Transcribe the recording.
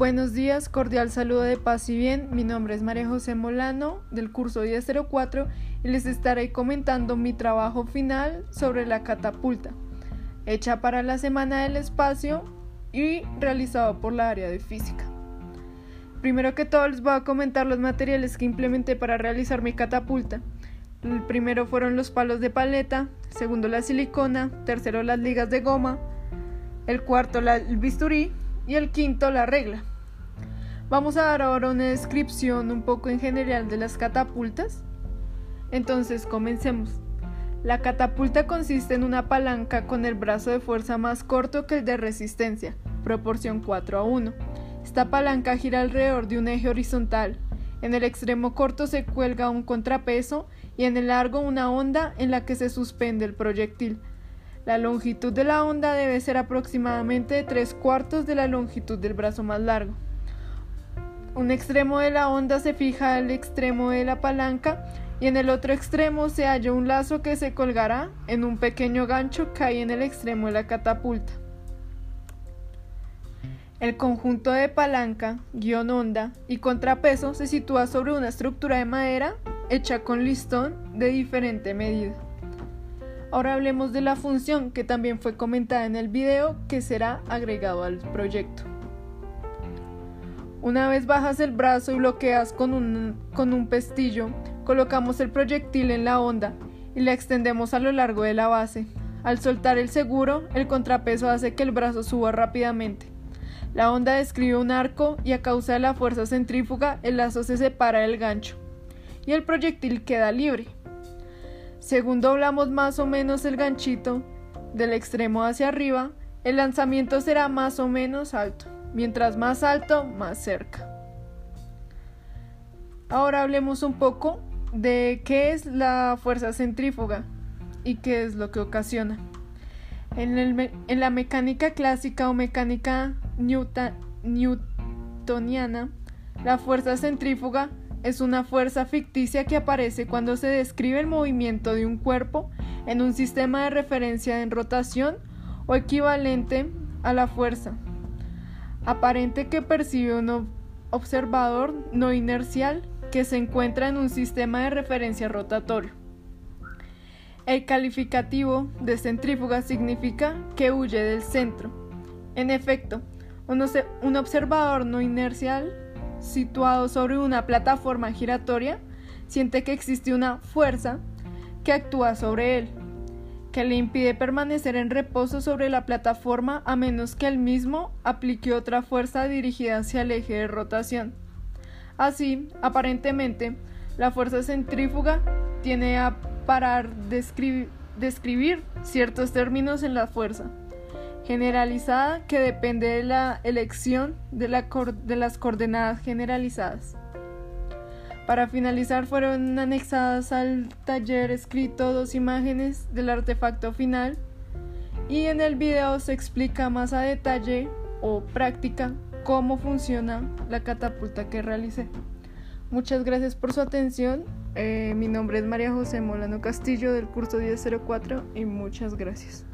Buenos días, cordial saludo de paz y bien. Mi nombre es María José Molano del curso 1004 y les estaré comentando mi trabajo final sobre la catapulta, hecha para la Semana del Espacio y realizado por la área de física. Primero que todo les voy a comentar los materiales que implementé para realizar mi catapulta. El primero fueron los palos de paleta, segundo la silicona, tercero las ligas de goma, el cuarto el bisturí y el quinto la regla. Vamos a dar ahora una descripción un poco en general de las catapultas. Entonces comencemos. La catapulta consiste en una palanca con el brazo de fuerza más corto que el de resistencia, proporción 4 a 1. Esta palanca gira alrededor de un eje horizontal. En el extremo corto se cuelga un contrapeso y en el largo una onda en la que se suspende el proyectil. La longitud de la onda debe ser aproximadamente tres cuartos de la longitud del brazo más largo. Un extremo de la onda se fija al extremo de la palanca y en el otro extremo se halla un lazo que se colgará en un pequeño gancho que hay en el extremo de la catapulta. El conjunto de palanca, guion onda y contrapeso se sitúa sobre una estructura de madera hecha con listón de diferente medida. Ahora hablemos de la función que también fue comentada en el video que será agregado al proyecto. Una vez bajas el brazo y bloqueas con un, pestillo, colocamos el proyectil en la onda y la extendemos a lo largo de la base. Al soltar el seguro, el contrapeso hace que el brazo suba rápidamente. La onda describe un arco y a causa de la fuerza centrífuga el lazo se separa del gancho y el proyectil queda libre. Según doblamos más o menos el ganchito del extremo hacia arriba, el lanzamiento será más o menos alto. Mientras más alto, más cerca. Ahora hablemos un poco de qué es la fuerza centrífuga y qué es lo que ocasiona. En, la mecánica clásica o mecánica newtoniana, la fuerza centrífuga es una fuerza ficticia que aparece cuando se describe el movimiento de un cuerpo en un sistema de referencia en rotación o equivalente a la fuerza aparente que percibe un observador no inercial que se encuentra en un sistema de referencia rotatorio. El calificativo de centrífuga significa que huye del centro. En efecto, un observador no inercial situado sobre una plataforma giratoria, siente que existe una fuerza que actúa sobre él, que le impide permanecer en reposo sobre la plataforma a menos que él mismo aplique otra fuerza dirigida hacia el eje de rotación. Así, aparentemente, la fuerza centrífuga tiene a parar de describir ciertos términos en la fuerza generalizada que depende de la elección de las coordenadas generalizadas. Para finalizar fueron anexadas al taller escrito dos imágenes del artefacto final y en el video se explica más a detalle o práctica cómo funciona la catapulta que realicé. Muchas gracias por su atención. Eh, mi nombre es María José Molano Castillo del curso 1004 y muchas gracias.